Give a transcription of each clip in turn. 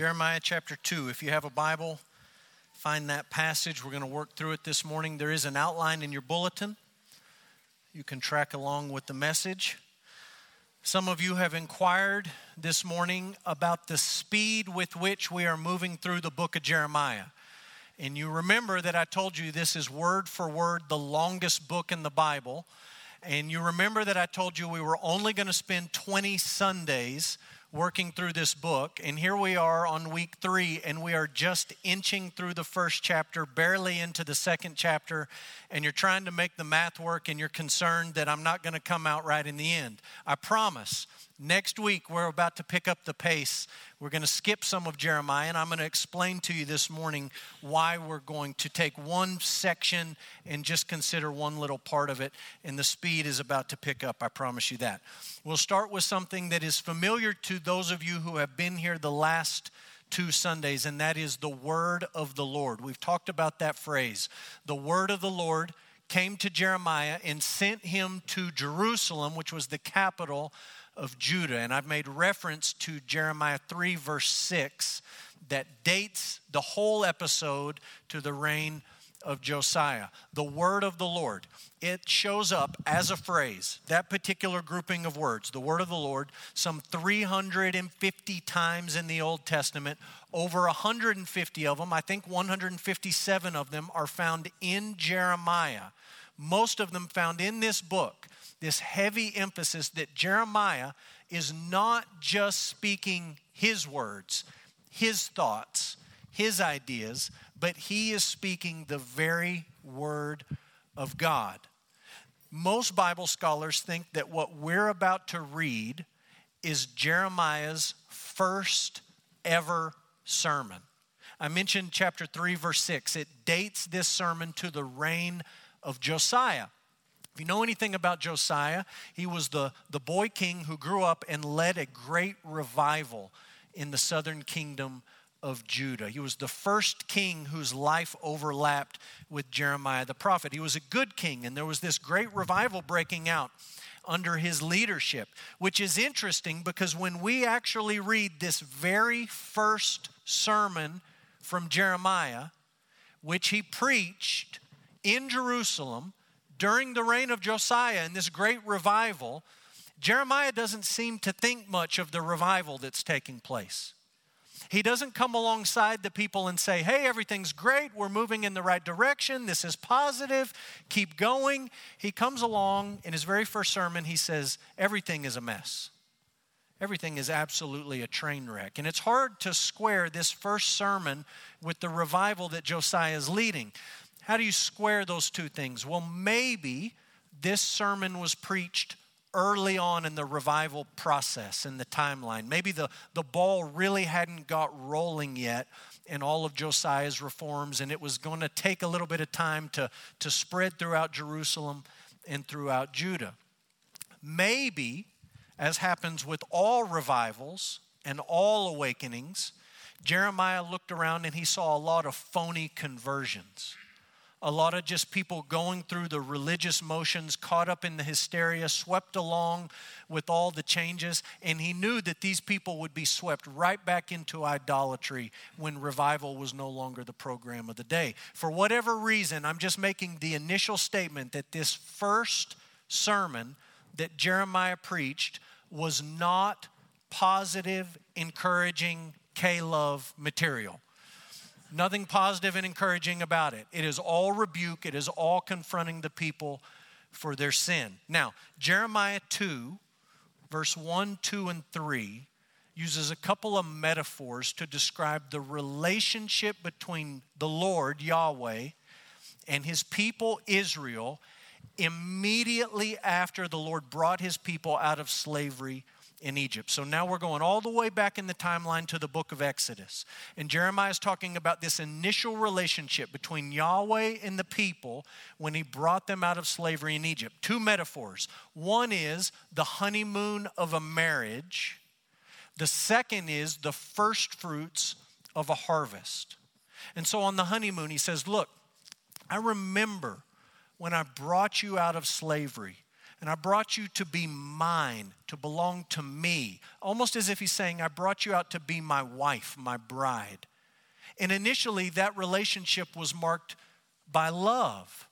Jeremiah chapter 2. If you have a Bible, find that passage. We're going to work through it this morning. There is an outline in your bulletin. You can track along with the message. Some of you have inquired this morning about the speed with which we are moving through the book of Jeremiah. And you remember that I told you this is word for word the longest book in the Bible. And you remember that I told you we were only going to spend 20 Sundays working through this book. And here we are on week three, and we are just inching through the first chapter, barely into the second chapter. And you're trying to make the math work, and you're concerned that I'm not going to come out right in the end. I promise Next week, we're about to pick up the pace. We're going to skip some of Jeremiah, and I'm going to explain to you this morning why we're going to take one section and just consider one little part of it. And the speed is about to pick up, I promise you that. We'll start with something that is familiar to those of you who have been here the last two Sundays, and that is the word of the Lord. We've talked about that phrase. The word of the Lord came to Jeremiah and sent him to Jerusalem, which was the capital of Judah. And I've made reference to Jeremiah 3, verse 6, that dates the whole episode to the reign of Josiah. The word of the Lord. It shows up as a phrase, that particular grouping of words, the word of the Lord, some 350 times in the Old Testament. Over 150 of them, I think 157 of them, are found in Jeremiah. Most of them found in this book this heavy emphasis that Jeremiah is not just speaking his words, his thoughts, his ideas, but he is speaking the very word of God. Most Bible scholars think that what we're about to read is Jeremiah's first ever sermon. I mentioned chapter 3, verse 6. It dates this sermon to the reign of Josiah. You know anything about Josiah, he was the, the boy king who grew up and led a great revival in the southern kingdom of Judah. He was the first king whose life overlapped with Jeremiah the prophet. He was a good king, and there was this great revival breaking out under his leadership, which is interesting because when we actually read this very first sermon from Jeremiah, which he preached in Jerusalem during the reign of Josiah in this great revival, Jeremiah doesn't seem to think much of the revival that's taking place. He doesn't come alongside the people and say, Hey, everything's great. We're moving in the right direction. This is positive. Keep going. He comes along in his very first sermon. He says, Everything is a mess. Everything is absolutely a train wreck. And it's hard to square this first sermon with the revival that Josiah is leading. How do you square those two things? Well, maybe this sermon was preached early on in the revival process in the timeline. Maybe the, the ball really hadn't got rolling yet in all of Josiah's reforms, and it was going to take a little bit of time to, to spread throughout Jerusalem and throughout Judah. Maybe, as happens with all revivals and all awakenings, Jeremiah looked around and he saw a lot of phony conversions a lot of just people going through the religious motions, caught up in the hysteria, swept along with all the changes. And he knew that these people would be swept right back into idolatry when revival was no longer the program of the day. For whatever reason, I'm just making the initial statement that this first sermon that Jeremiah preached was not positive, encouraging, K love material. Nothing positive and encouraging about it. It is all rebuke, it is all confronting the people for their sin. Now, Jeremiah 2, verse 1, 2, and 3 uses a couple of metaphors to describe the relationship between the Lord, Yahweh, and his people, Israel, immediately after the Lord brought his people out of slavery in Egypt. So now we're going all the way back in the timeline to the book of Exodus. And Jeremiah is talking about this initial relationship between Yahweh and the people when he brought them out of slavery in Egypt. Two metaphors. One is the honeymoon of a marriage, the second is the first fruits of a harvest. And so on the honeymoon, he says, Look, I remember when I brought you out of slavery And I brought you to be mine, to belong to me. Almost as if he's saying, I brought you out to be my wife, my bride. And initially, that relationship was marked by love.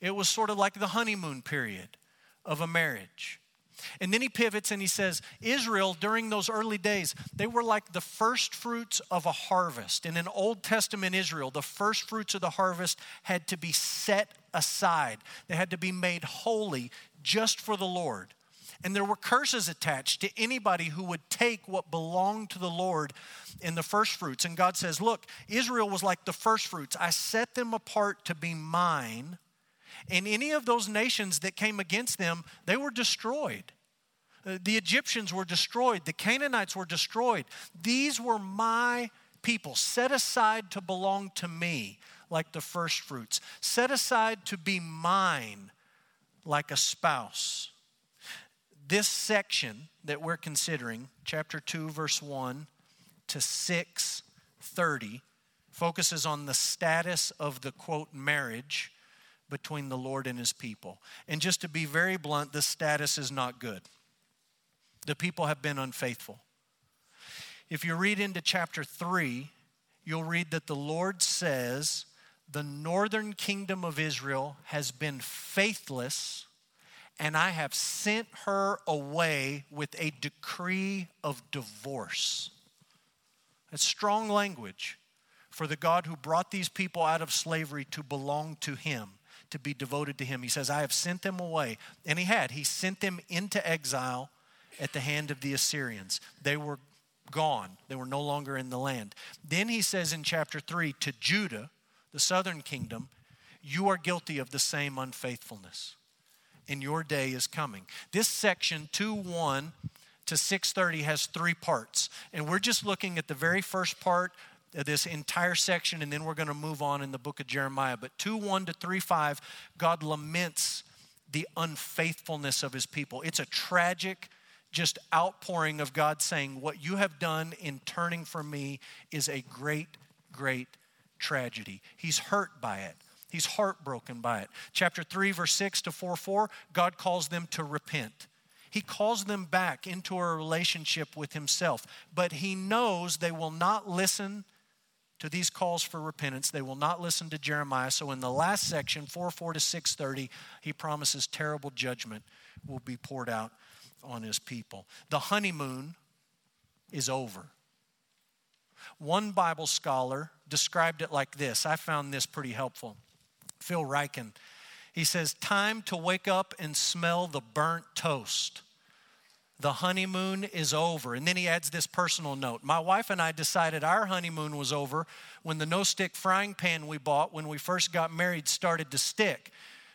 It was sort of like the honeymoon period of a marriage. And then he pivots and he says, Israel, during those early days, they were like the first fruits of a harvest. In an Old Testament Israel, the first fruits of the harvest had to be set aside, they had to be made holy just for the Lord. And there were curses attached to anybody who would take what belonged to the Lord in the first fruits. And God says, Look, Israel was like the first fruits. I set them apart to be mine and any of those nations that came against them, they were destroyed. Uh, the Egyptians were destroyed, the Canaanites were destroyed. These were my people, set aside to belong to me, like the first fruits, set aside to be mine, like a spouse. This section that we're considering, chapter 2, verse 1 to 6 30, focuses on the status of the quote marriage between the Lord and his people. And just to be very blunt, the status is not good. The people have been unfaithful. If you read into chapter 3, you'll read that the Lord says, The northern kingdom of Israel has been faithless, and I have sent her away with a decree of divorce. That's strong language for the God who brought these people out of slavery to belong to Him to be devoted to him. He says, I have sent them away. And he had. He sent them into exile at the hand of the Assyrians. They were gone, they were no longer in the land. Then he says in chapter 3 to Judah, the southern kingdom, you are guilty of the same unfaithfulness. And your day is coming. This section 2 1 to 630 has three parts. And we're just looking at the very first part of this entire section, and then we're going to move on in the book of Jeremiah. But 2 1 to 3 5, God laments the unfaithfulness of his people. It's a tragic, just outpouring of God saying, What you have done in turning from me is a great, great tragedy. He's hurt by it. He's heartbroken by it. Chapter 3, verse 6 to 4 4, God calls them to repent. He calls them back into a relationship with Himself, but He knows they will not listen to these calls for repentance. They will not listen to Jeremiah. So in the last section, 4 4 to 630, he promises terrible judgment will be poured out on his people. The honeymoon is over. One Bible scholar described it like this. I found this pretty helpful. Phil Ryken. He says, Time to wake up and smell the burnt toast the honeymoon is over. And then he adds this personal note. My wife and I decided our honeymoon was over when the no stick frying pan we bought when we first got married started to stick.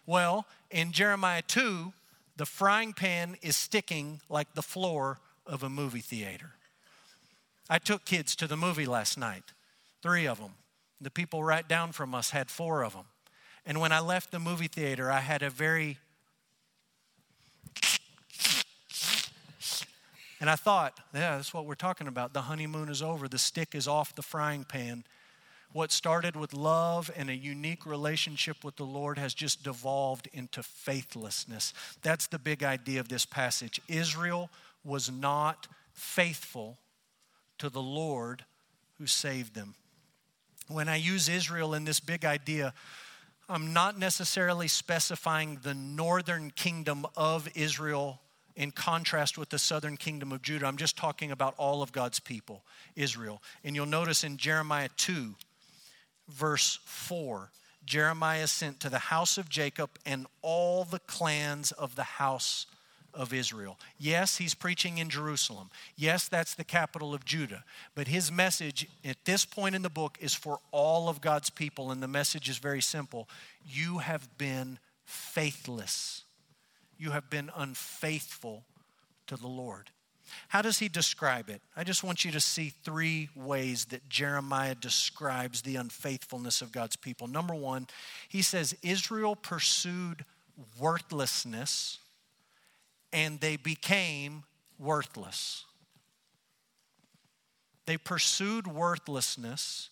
Well, in Jeremiah 2, the frying pan is sticking like the floor of a movie theater. I took kids to the movie last night, three of them. The people right down from us had four of them. And when I left the movie theater, I had a very And I thought, yeah, that's what we're talking about. The honeymoon is over, the stick is off the frying pan. What started with love and a unique relationship with the Lord has just devolved into faithlessness. That's the big idea of this passage. Israel was not faithful to the Lord who saved them. When I use Israel in this big idea, I'm not necessarily specifying the northern kingdom of Israel in contrast with the southern kingdom of Judah. I'm just talking about all of God's people, Israel. And you'll notice in Jeremiah 2, verse 4, Jeremiah sent to the house of Jacob and all the clans of the house of Israel. Yes, he's preaching in Jerusalem. Yes, that's the capital of Judah. But his message at this point in the book is for all of God's people. And the message is very simple You have been faithless you have been unfaithful to the Lord. How does he describe it? I just want you to see three ways that Jeremiah describes the unfaithfulness of God's people. Number one, he says Israel pursued worthlessness and they became worthless. They pursued worthlessness,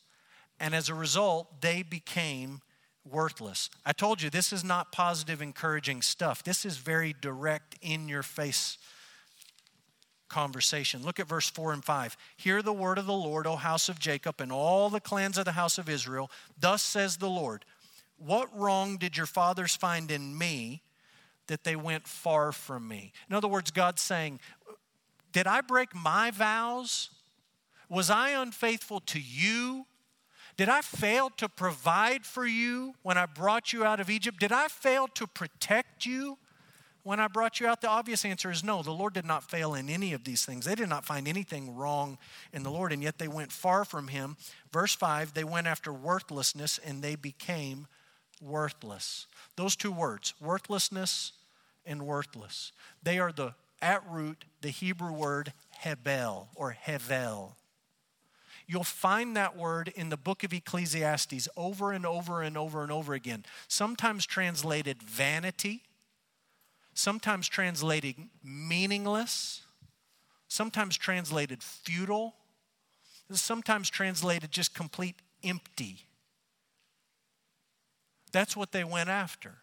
and as a result, they became worthless. I told you this is not positive, encouraging stuff. This is very direct, in your face conversation. Look at verse 4 and 5. Hear the word of the Lord, O house of Jacob, and all the clans of the house of Israel. Thus says the Lord What wrong did your fathers find in me that they went far from me? In other words, God's saying, Did I break my vows? Was I unfaithful to you? Did I fail to provide for you when I brought you out of Egypt? Did I fail to protect you when I brought you out? The obvious answer is no. The Lord did not fail in any of these things. They did not find anything wrong in the Lord, and yet they went far from Him. Verse 5 they went after worthlessness and they became worthless. Those two words, worthlessness and worthless, they are the at root the Hebrew word hebel or hevel. You'll find that word in the book of Ecclesiastes over and over and over and over again. Sometimes translated vanity, sometimes translated meaningless, sometimes translated futile, sometimes translated just complete empty. That's what they went after.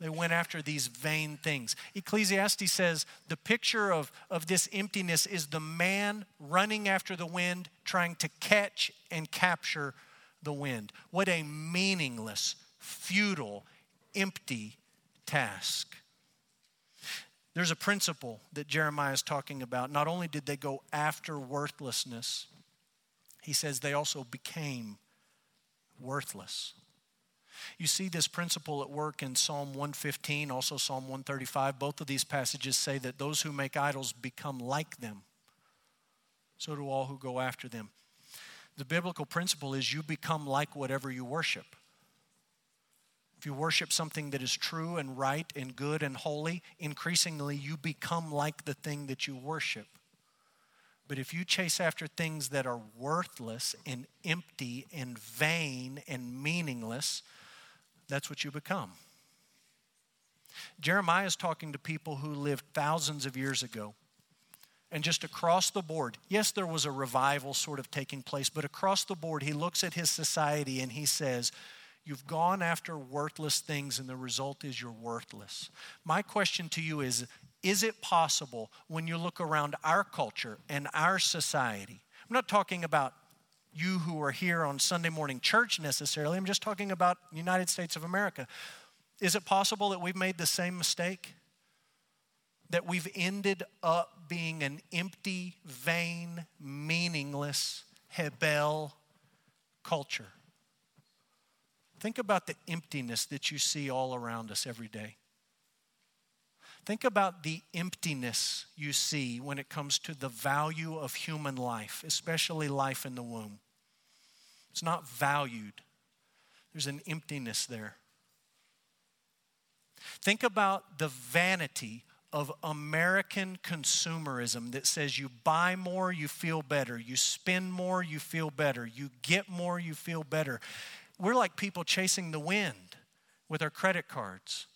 They went after these vain things. Ecclesiastes says the picture of, of this emptiness is the man running after the wind, trying to catch and capture the wind. What a meaningless, futile, empty task. There's a principle that Jeremiah is talking about. Not only did they go after worthlessness, he says they also became worthless. You see this principle at work in Psalm 115, also Psalm 135. Both of these passages say that those who make idols become like them. So do all who go after them. The biblical principle is you become like whatever you worship. If you worship something that is true and right and good and holy, increasingly you become like the thing that you worship. But if you chase after things that are worthless and empty and vain and meaningless, that's what you become. Jeremiah is talking to people who lived thousands of years ago. And just across the board, yes, there was a revival sort of taking place, but across the board, he looks at his society and he says, You've gone after worthless things, and the result is you're worthless. My question to you is Is it possible when you look around our culture and our society? I'm not talking about you who are here on Sunday morning church necessarily. I'm just talking about United States of America. Is it possible that we've made the same mistake? That we've ended up being an empty, vain, meaningless Hebel culture? Think about the emptiness that you see all around us every day. Think about the emptiness you see when it comes to the value of human life, especially life in the womb. It's not valued, there's an emptiness there. Think about the vanity of American consumerism that says you buy more, you feel better. You spend more, you feel better. You get more, you feel better. We're like people chasing the wind with our credit cards.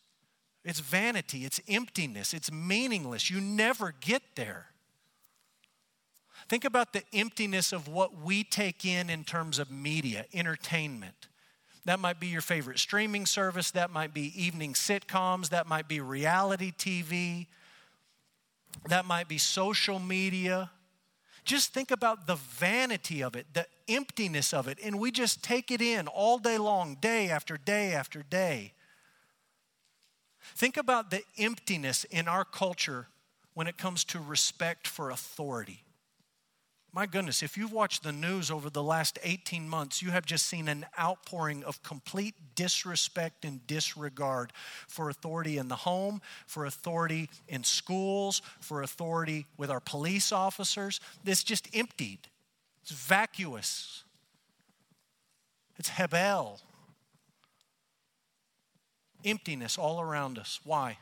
It's vanity, it's emptiness, it's meaningless. You never get there. Think about the emptiness of what we take in in terms of media, entertainment. That might be your favorite streaming service, that might be evening sitcoms, that might be reality TV, that might be social media. Just think about the vanity of it, the emptiness of it, and we just take it in all day long, day after day after day. Think about the emptiness in our culture when it comes to respect for authority. My goodness, if you've watched the news over the last 18 months, you have just seen an outpouring of complete disrespect and disregard for authority in the home, for authority in schools, for authority with our police officers. It's just emptied, it's vacuous, it's Hebel. Emptiness all around us. Why?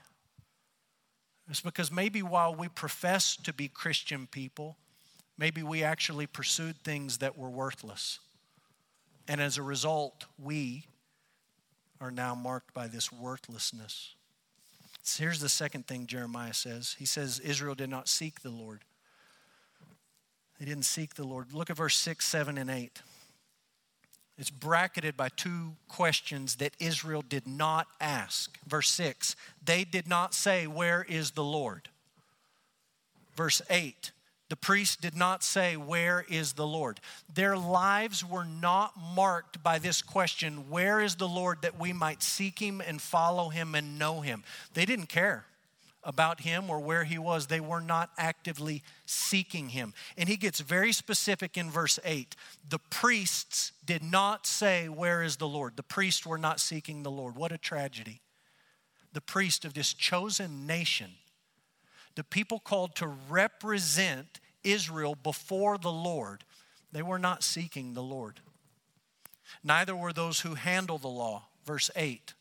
It's because maybe while we profess to be Christian people, Maybe we actually pursued things that were worthless. And as a result, we are now marked by this worthlessness. So here's the second thing Jeremiah says He says, Israel did not seek the Lord. They didn't seek the Lord. Look at verse 6, 7, and 8. It's bracketed by two questions that Israel did not ask. Verse 6 they did not say, Where is the Lord? Verse 8 the priest did not say, Where is the Lord? Their lives were not marked by this question, Where is the Lord, that we might seek him and follow him and know him? They didn't care about him or where he was. They were not actively seeking him. And he gets very specific in verse 8. The priests did not say, Where is the Lord? The priests were not seeking the Lord. What a tragedy. The priest of this chosen nation the people called to represent Israel before the Lord, they were not seeking the Lord. Neither were those who handle the law. Verse 8.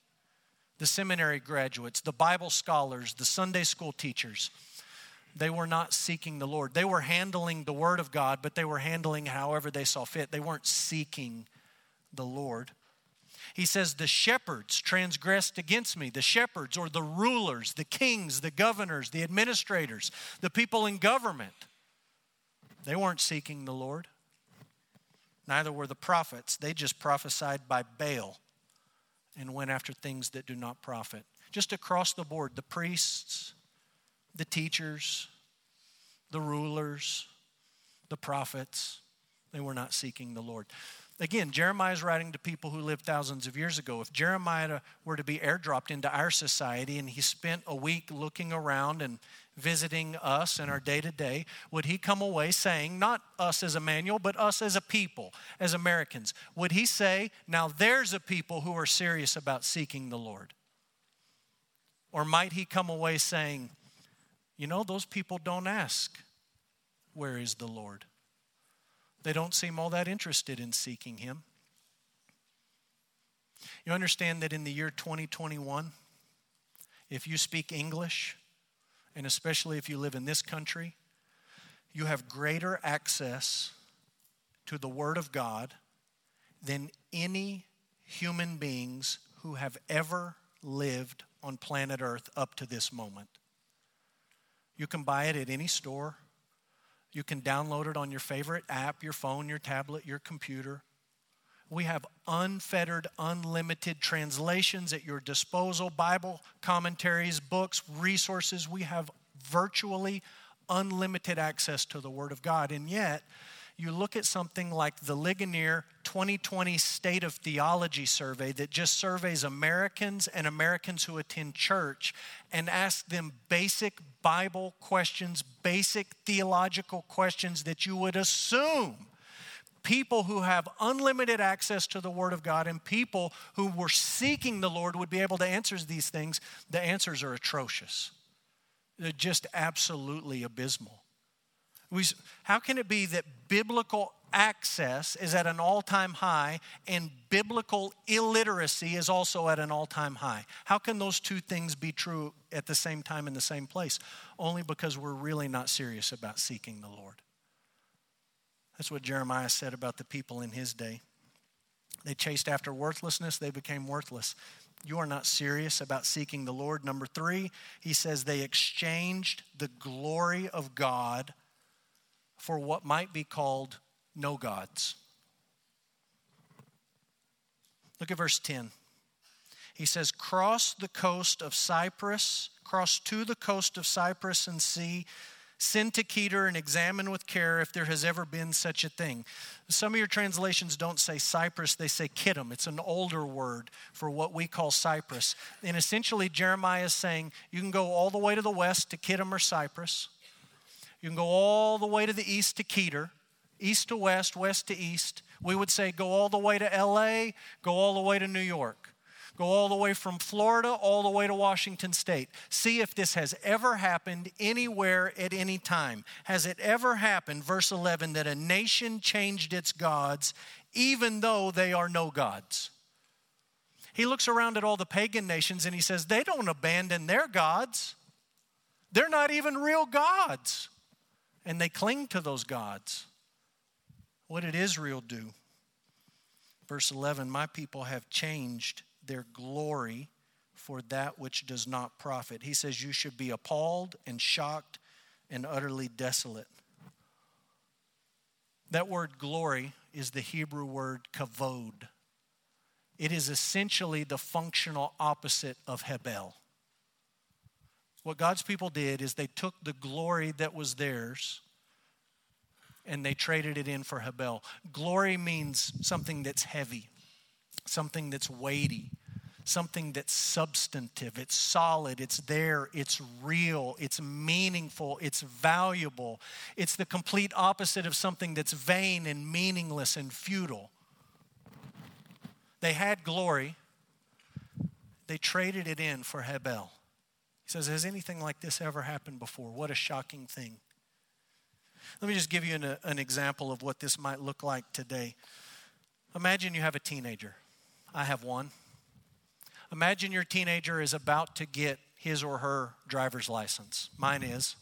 The seminary graduates, the Bible scholars, the Sunday school teachers, they were not seeking the Lord. They were handling the Word of God, but they were handling however they saw fit. They weren't seeking the Lord. He says, The shepherds transgressed against me. The shepherds, or the rulers, the kings, the governors, the administrators, the people in government. They weren't seeking the Lord. Neither were the prophets. They just prophesied by Baal and went after things that do not profit. Just across the board, the priests, the teachers, the rulers, the prophets, they were not seeking the Lord. Again, Jeremiah is writing to people who lived thousands of years ago. If Jeremiah were to be airdropped into our society and he spent a week looking around and visiting us in our day to day, would he come away saying, not us as Emmanuel, but us as a people, as Americans, would he say, now there's a people who are serious about seeking the Lord? Or might he come away saying, you know, those people don't ask, where is the Lord? They don't seem all that interested in seeking Him. You understand that in the year 2021, if you speak English, and especially if you live in this country, you have greater access to the Word of God than any human beings who have ever lived on planet Earth up to this moment. You can buy it at any store. You can download it on your favorite app, your phone, your tablet, your computer. We have unfettered, unlimited translations at your disposal, Bible commentaries, books, resources. We have virtually unlimited access to the Word of God. And yet, you look at something like the Ligonier 2020 State of Theology survey that just surveys Americans and Americans who attend church and asks them basic Bible questions, basic theological questions that you would assume people who have unlimited access to the Word of God and people who were seeking the Lord would be able to answer these things, the answers are atrocious. They're just absolutely abysmal. We, how can it be that biblical access is at an all time high and biblical illiteracy is also at an all time high? How can those two things be true at the same time in the same place? Only because we're really not serious about seeking the Lord. That's what Jeremiah said about the people in his day. They chased after worthlessness, they became worthless. You are not serious about seeking the Lord. Number three, he says they exchanged the glory of God for what might be called no gods. Look at verse 10. He says, Cross the coast of Cyprus, cross to the coast of Cyprus and see, send to Kedar and examine with care if there has ever been such a thing. Some of your translations don't say Cyprus, they say Kittim. It's an older word for what we call Cyprus. And essentially, Jeremiah is saying you can go all the way to the west to Kittim or Cyprus. You can go all the way to the east to Kedar, east to west, west to east. We would say go all the way to LA, go all the way to New York. Go all the way from Florida all the way to Washington State. See if this has ever happened anywhere at any time. Has it ever happened, verse 11, that a nation changed its gods even though they are no gods? He looks around at all the pagan nations and he says, they don't abandon their gods. They're not even real gods and they cling to those gods. What did Israel do? Verse 11 My people have changed their glory for that which does not profit. He says, You should be appalled and shocked and utterly desolate. That word glory is the Hebrew word kavod. It is essentially the functional opposite of Hebel. What God's people did is they took the glory that was theirs and they traded it in for Hebel. Glory means something that's heavy, something that's weighty, something that's substantive, it's solid, it's there, it's real, it's meaningful, it's valuable. It's the complete opposite of something that's vain and meaningless and futile. They had glory, they traded it in for Hebel. He says, Has anything like this ever happened before? What a shocking thing. Let me just give you an, uh, an example of what this might look like today. Imagine you have a teenager. I have one. Imagine your teenager is about to get his or her driver's license. Mine is.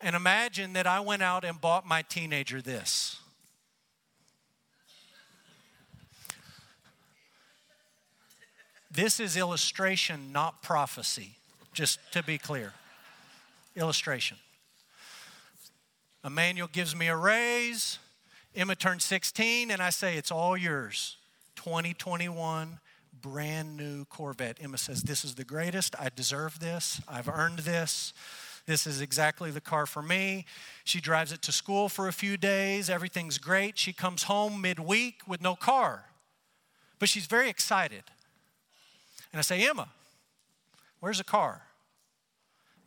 And imagine that I went out and bought my teenager this. This is illustration, not prophecy, just to be clear. Illustration. Emmanuel gives me a raise. Emma turns 16, and I say, It's all yours. 2021 brand new Corvette. Emma says, This is the greatest. I deserve this. I've earned this. This is exactly the car for me. She drives it to school for a few days. Everything's great. She comes home midweek with no car. But she's very excited. And I say, Emma, where's the car?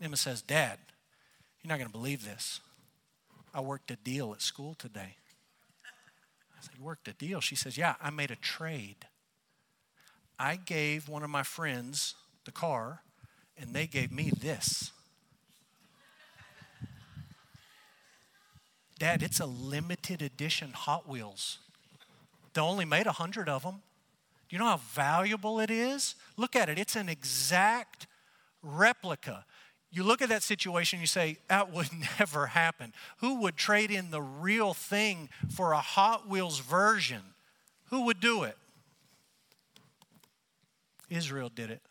Emma says, Dad, you're not going to believe this. I worked a deal at school today. I said, You worked a deal? She says, Yeah, I made a trade. I gave one of my friends the car, and they gave me this. Dad, it's a limited edition Hot Wheels. They only made a hundred of them. Do you know how valuable it is? Look at it. It's an exact replica. You look at that situation, you say, that would never happen. Who would trade in the real thing for a Hot Wheels version? Who would do it? Israel did it.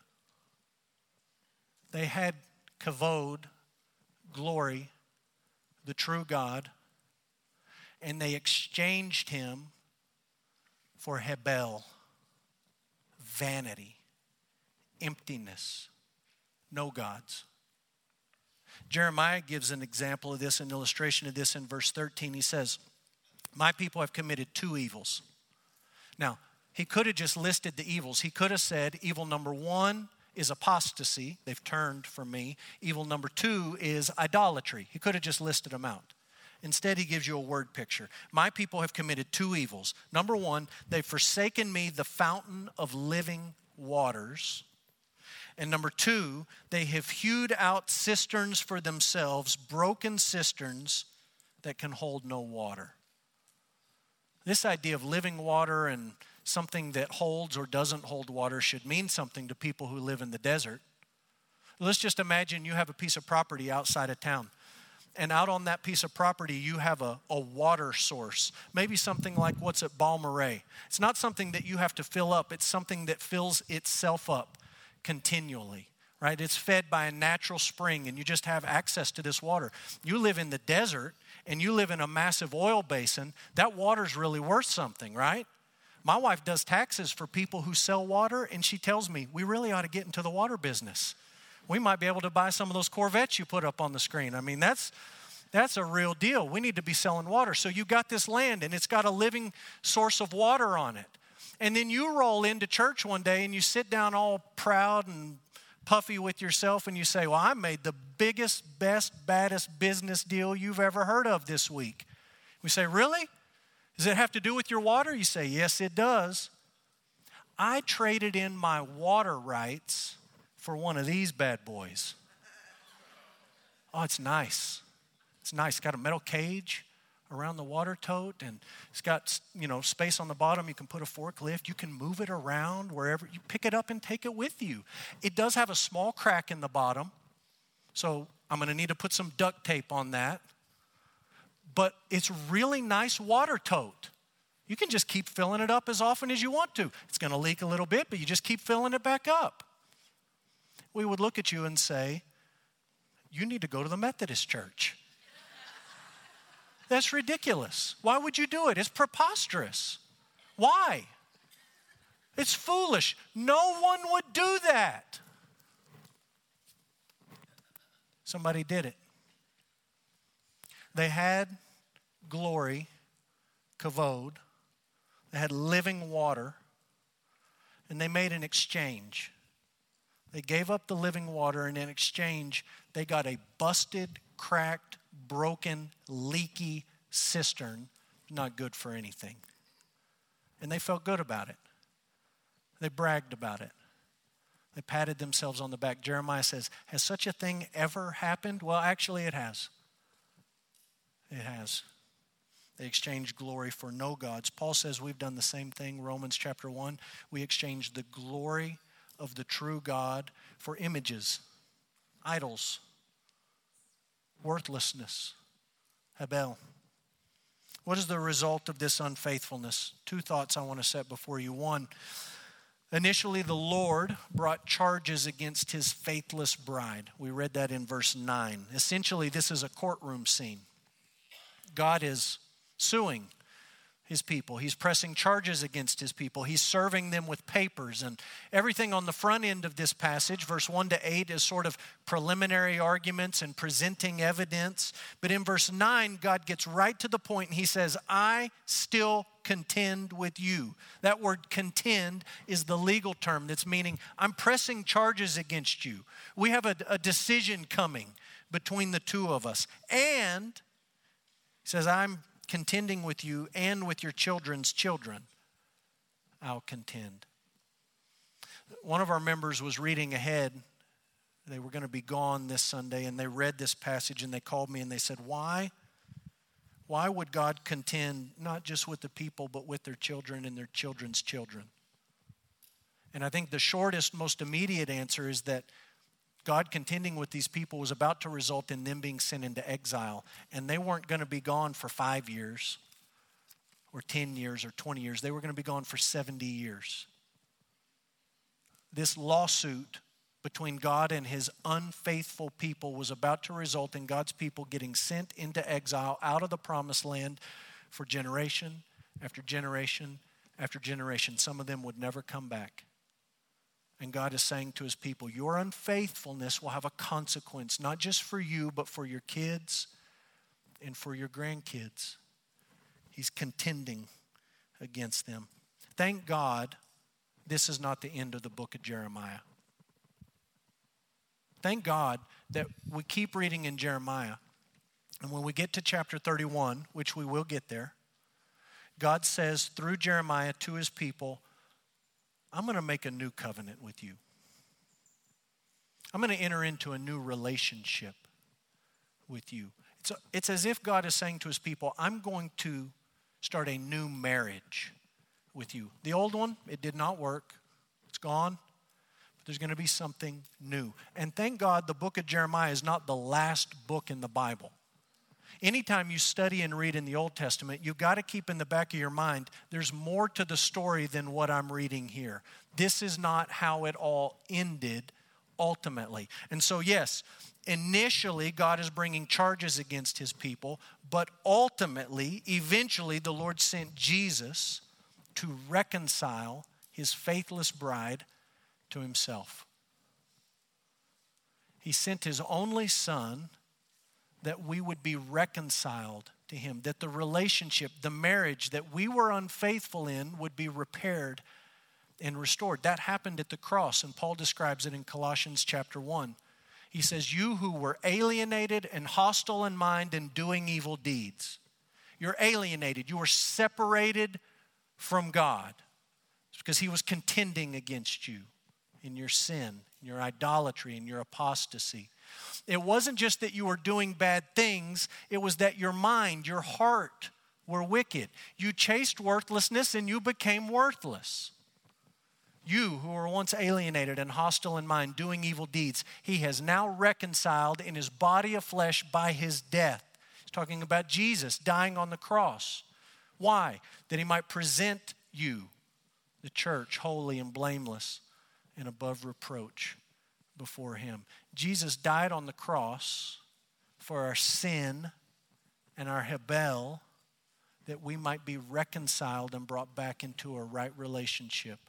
They had kavod, glory, the true God, and they exchanged him for Hebel, vanity, emptiness, no gods. Jeremiah gives an example of this, an illustration of this in verse 13. He says, My people have committed two evils. Now, he could have just listed the evils. He could have said, evil number one is apostasy, they've turned from me. Evil number two is idolatry. He could have just listed them out. Instead, he gives you a word picture. My people have committed two evils. Number one, they've forsaken me, the fountain of living waters. And number two, they have hewed out cisterns for themselves, broken cisterns that can hold no water. This idea of living water and something that holds or doesn't hold water should mean something to people who live in the desert. Let's just imagine you have a piece of property outside of town. And out on that piece of property, you have a, a water source. Maybe something like what's at Balmorhea. It's not something that you have to fill up, it's something that fills itself up continually right? It's fed by a natural spring, and you just have access to this water. You live in the desert and you live in a massive oil basin, that water's really worth something, right? My wife does taxes for people who sell water, and she tells me, we really ought to get into the water business. We might be able to buy some of those Corvettes you put up on the screen. I mean, that's, that's a real deal. We need to be selling water. So you got this land, and it's got a living source of water on it. And then you roll into church one day and you sit down all proud and puffy with yourself and you say, Well, I made the biggest, best, baddest business deal you've ever heard of this week. We say, Really? Does it have to do with your water? You say, Yes, it does. I traded in my water rights for one of these bad boys. Oh, it's nice. It's nice. It's got a metal cage around the water tote and it's got you know space on the bottom you can put a forklift you can move it around wherever you pick it up and take it with you it does have a small crack in the bottom so i'm going to need to put some duct tape on that but it's really nice water tote. You can just keep filling it up as often as you want to. It's going to leak a little bit, but you just keep filling it back up. We would look at you and say, You need to go to the Methodist church. That's ridiculous. Why would you do it? It's preposterous. Why? It's foolish. No one would do that. Somebody did it. They had glory, kavod, they had living water, and they made an exchange. They gave up the living water, and in exchange, they got a busted, cracked, broken, leaky cistern, not good for anything. And they felt good about it. They bragged about it. They patted themselves on the back. Jeremiah says, Has such a thing ever happened? Well, actually, it has. It has. They exchanged glory for no gods. Paul says we've done the same thing. Romans chapter 1. We exchanged the glory of the true God for images, idols, worthlessness. Hebel. What is the result of this unfaithfulness? Two thoughts I want to set before you. One, initially the Lord brought charges against his faithless bride. We read that in verse 9. Essentially, this is a courtroom scene. God is suing his people. He's pressing charges against his people. He's serving them with papers. And everything on the front end of this passage, verse 1 to 8, is sort of preliminary arguments and presenting evidence. But in verse 9, God gets right to the point and he says, I still contend with you. That word contend is the legal term that's meaning I'm pressing charges against you. We have a, a decision coming between the two of us. And he says, I'm contending with you and with your children's children, I'll contend. One of our members was reading ahead. They were going to be gone this Sunday, and they read this passage and they called me and they said, Why? Why would God contend not just with the people, but with their children and their children's children? And I think the shortest, most immediate answer is that God contending with these people was about to result in them being sent into exile. And they weren't going to be gone for five years or 10 years or 20 years. They were going to be gone for 70 years. This lawsuit between God and his unfaithful people was about to result in God's people getting sent into exile out of the promised land for generation after generation after generation. Some of them would never come back. And God is saying to his people, Your unfaithfulness will have a consequence, not just for you, but for your kids and for your grandkids. He's contending against them. Thank God this is not the end of the book of Jeremiah. Thank God that we keep reading in Jeremiah. And when we get to chapter 31, which we will get there, God says through Jeremiah to his people, I'm going to make a new covenant with you. I'm going to enter into a new relationship with you. It's, a, it's as if God is saying to his people, I'm going to start a new marriage with you. The old one, it did not work, it's gone. But there's going to be something new. And thank God the book of Jeremiah is not the last book in the Bible anytime you study and read in the Old Testament, you've got to keep in the back of your mind there's more to the story than what I'm reading here. This is not how it all ended ultimately. And so, yes, initially God is bringing charges against his people, but ultimately, eventually, the Lord sent Jesus to reconcile his faithless bride to himself. He sent his only son that we would be reconciled to Him, that the relationship, the marriage that we were unfaithful in would be repaired and restored. That happened at the cross, and Paul describes it in Colossians chapter 1. He says, You who were alienated and hostile in mind and doing evil deeds. You're alienated, you were separated from God. Because He was contending against you in your sin, in your idolatry, in your apostasy. It wasn't just that you were doing bad things, it was that your mind, your heart were wicked. You chased worthlessness and you became worthless. You who were once alienated and hostile in mind, doing evil deeds, he has now reconciled in his body of flesh by his death. He's talking about Jesus dying on the cross. Why? That he might present you, the church, holy and blameless and above reproach before him. Jesus died on the cross for our sin and our Hebel, that we might be reconciled and brought back into a right relationship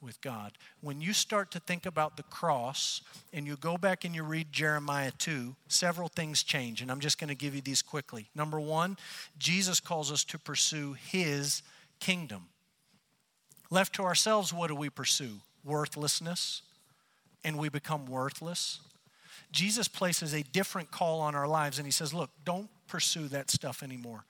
with God. When you start to think about the cross and you go back and you read Jeremiah 2, several things change. And I'm just going to give you these quickly. Number one, Jesus calls us to pursue his kingdom. Left to ourselves, what do we pursue? Worthlessness, and we become worthless. Jesus places a different call on our lives, and he says, Look, don't pursue that stuff anymore.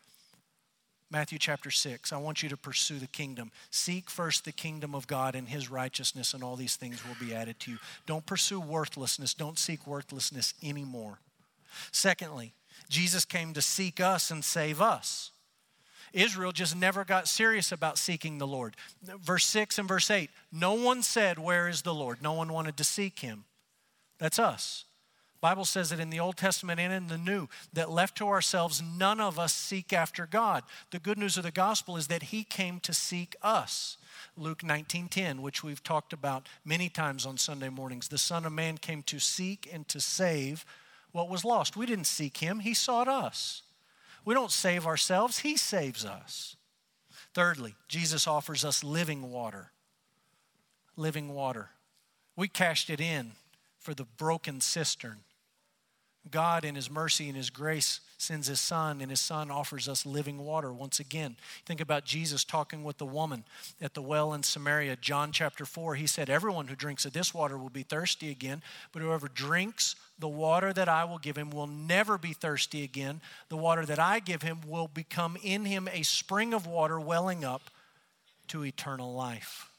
Matthew chapter 6. I want you to pursue the kingdom. Seek first the kingdom of God and his righteousness, and all these things will be added to you. Don't pursue worthlessness. Don't seek worthlessness anymore. Secondly, Jesus came to seek us and save us. Israel just never got serious about seeking the Lord. Verse 6 and verse 8 no one said, Where is the Lord? No one wanted to seek him. That's us. Bible says that in the Old Testament and in the New, that left to ourselves, none of us seek after God. The good news of the gospel is that He came to seek us. Luke 19:10, which we've talked about many times on Sunday mornings. The Son of Man came to seek and to save what was lost. We didn't seek Him, He sought us. We don't save ourselves, He saves us. Thirdly, Jesus offers us living water. Living water. We cashed it in for the broken cistern. God, in His mercy and His grace, sends His Son, and His Son offers us living water once again. Think about Jesus talking with the woman at the well in Samaria, John chapter 4. He said, Everyone who drinks of this water will be thirsty again, but whoever drinks the water that I will give him will never be thirsty again. The water that I give him will become in him a spring of water welling up to eternal life.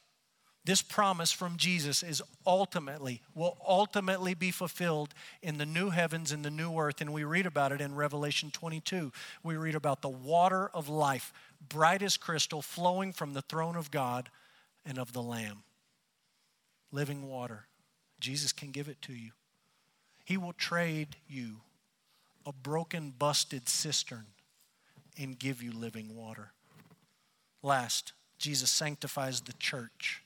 This promise from Jesus is ultimately, will ultimately be fulfilled in the new heavens and the new earth. And we read about it in Revelation 22. We read about the water of life, bright as crystal, flowing from the throne of God and of the Lamb. Living water. Jesus can give it to you. He will trade you a broken, busted cistern and give you living water. Last, Jesus sanctifies the church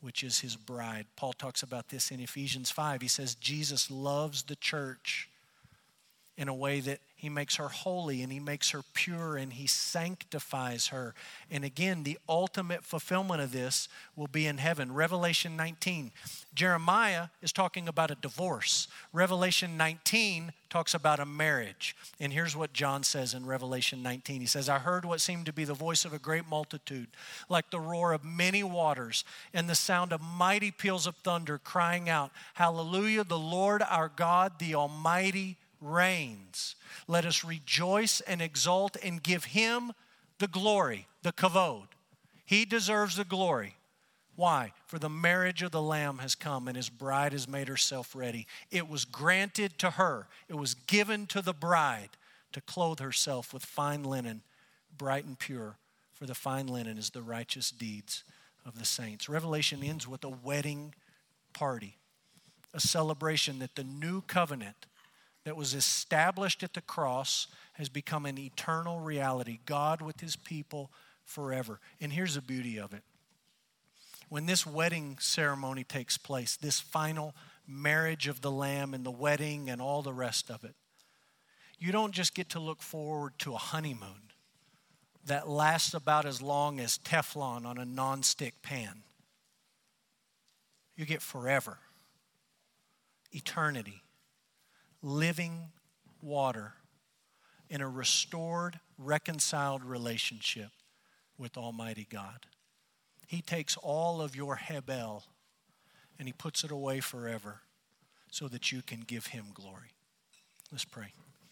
which is his bride. Paul talks about this in Ephesians 5. He says, Jesus loves the church in a way that he makes her holy and he makes her pure and he sanctifies her. And again, the ultimate fulfillment of this will be in heaven. Revelation 19. Jeremiah is talking about a divorce. Revelation 19 talks about a marriage. And here's what John says in Revelation 19. He says, I heard what seemed to be the voice of a great multitude, like the roar of many waters, and the sound of mighty peals of thunder, crying out, Hallelujah, the Lord our God, the Almighty reigns. Let us rejoice and exult and give him the glory, the kavod. He deserves the glory. Why? For the marriage of the Lamb has come and his bride has made herself ready. It was granted to her, it was given to the bride to clothe herself with fine linen, bright and pure. For the fine linen is the righteous deeds of the saints. Revelation ends with a wedding party, a celebration that the new covenant that was established at the cross has become an eternal reality. God with his people forever. And here's the beauty of it. When this wedding ceremony takes place, this final marriage of the Lamb and the wedding and all the rest of it, you don't just get to look forward to a honeymoon that lasts about as long as Teflon on a nonstick pan. You get forever, eternity living water in a restored, reconciled relationship with Almighty God. He takes all of your Hebel and he puts it away forever so that you can give him glory. Let's pray.